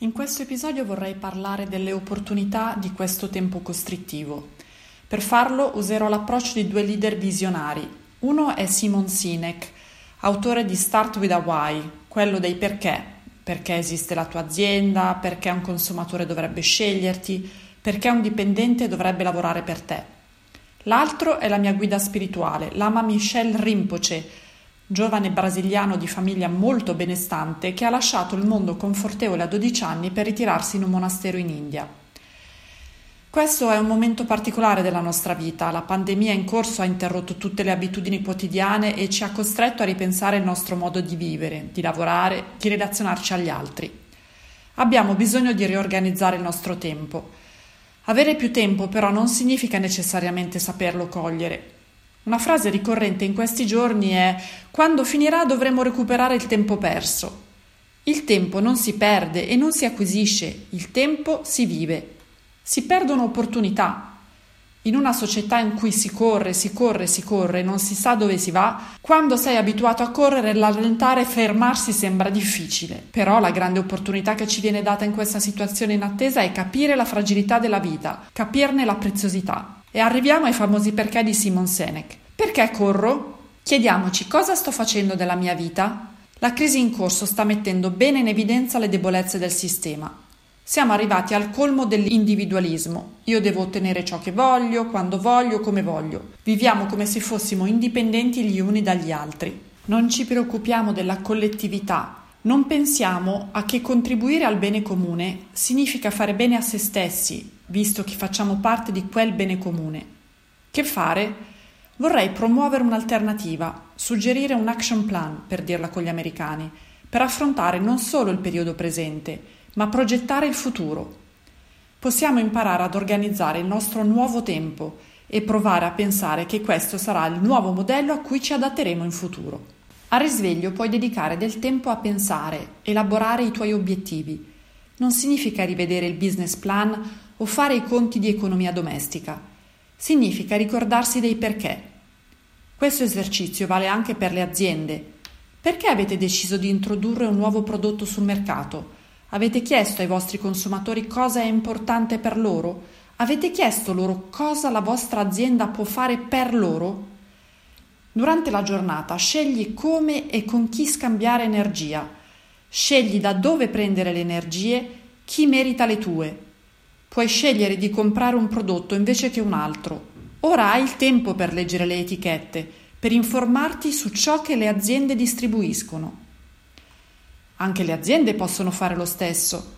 In questo episodio vorrei parlare delle opportunità di questo tempo costrittivo. Per farlo userò l'approccio di due leader visionari. Uno è Simon Sinek, autore di Start with a Why, quello dei perché. Perché esiste la tua azienda, perché un consumatore dovrebbe sceglierti, perché un dipendente dovrebbe lavorare per te. L'altro è la mia guida spirituale, l'ama Michelle Rinpoche, giovane brasiliano di famiglia molto benestante che ha lasciato il mondo confortevole a 12 anni per ritirarsi in un monastero in India. Questo è un momento particolare della nostra vita. La pandemia in corso ha interrotto tutte le abitudini quotidiane e ci ha costretto a ripensare il nostro modo di vivere, di lavorare, di relazionarci agli altri. Abbiamo bisogno di riorganizzare il nostro tempo. Avere più tempo però non significa necessariamente saperlo cogliere. Una frase ricorrente in questi giorni è quando finirà dovremo recuperare il tempo perso. Il tempo non si perde e non si acquisisce, il tempo si vive. Si perdono opportunità. In una società in cui si corre, si corre, si corre, non si sa dove si va, quando sei abituato a correre, rallentare e fermarsi sembra difficile. Però la grande opportunità che ci viene data in questa situazione in attesa è capire la fragilità della vita, capirne la preziosità. E arriviamo ai famosi perché di Simon Sinek. Perché corro? Chiediamoci cosa sto facendo della mia vita? La crisi in corso sta mettendo bene in evidenza le debolezze del sistema. Siamo arrivati al colmo dell'individualismo. Io devo ottenere ciò che voglio, quando voglio, come voglio. Viviamo come se fossimo indipendenti gli uni dagli altri. Non ci preoccupiamo della collettività. Non pensiamo a che contribuire al bene comune significa fare bene a se stessi, visto che facciamo parte di quel bene comune. Che fare? Vorrei promuovere un'alternativa, suggerire un action plan, per dirla con gli americani, per affrontare non solo il periodo presente, ma progettare il futuro. Possiamo imparare ad organizzare il nostro nuovo tempo e provare a pensare che questo sarà il nuovo modello a cui ci adatteremo in futuro. A risveglio puoi dedicare del tempo a pensare, elaborare i tuoi obiettivi. Non significa rivedere il business plan o fare i conti di economia domestica. Significa ricordarsi dei perché. Questo esercizio vale anche per le aziende. Perché avete deciso di introdurre un nuovo prodotto sul mercato? Avete chiesto ai vostri consumatori cosa è importante per loro? Avete chiesto loro cosa la vostra azienda può fare per loro? Durante la giornata scegli come e con chi scambiare energia. Scegli da dove prendere le energie, chi merita le tue. Puoi scegliere di comprare un prodotto invece che un altro. Ora hai il tempo per leggere le etichette, per informarti su ciò che le aziende distribuiscono. Anche le aziende possono fare lo stesso.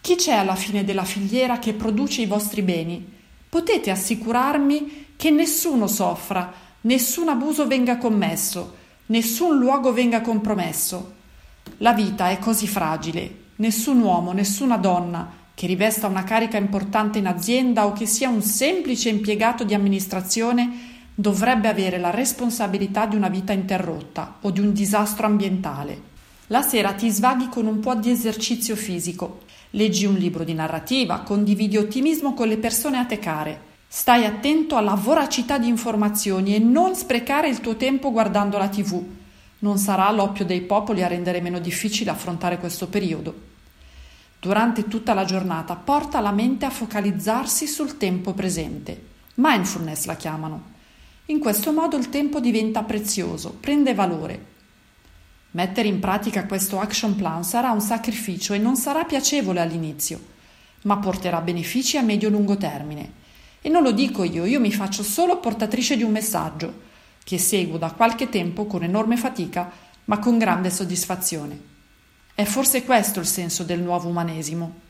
Chi c'è alla fine della filiera che produce i vostri beni? Potete assicurarmi che nessuno soffra, nessun abuso venga commesso, nessun luogo venga compromesso. La vita è così fragile, nessun uomo, nessuna donna, che rivesta una carica importante in azienda o che sia un semplice impiegato di amministrazione dovrebbe avere la responsabilità di una vita interrotta o di un disastro ambientale. La sera ti svaghi con un po' di esercizio fisico, leggi un libro di narrativa, condividi ottimismo con le persone a te care. Stai attento alla voracità di informazioni e non sprecare il tuo tempo guardando la TV. Non sarà l'oppio dei popoli a rendere meno difficile affrontare questo periodo durante tutta la giornata porta la mente a focalizzarsi sul tempo presente. Mindfulness la chiamano. In questo modo il tempo diventa prezioso, prende valore. Mettere in pratica questo action plan sarà un sacrificio e non sarà piacevole all'inizio, ma porterà benefici a medio-lungo termine. E non lo dico io, io mi faccio solo portatrice di un messaggio, che seguo da qualche tempo con enorme fatica, ma con grande soddisfazione. È forse questo il senso del nuovo umanesimo.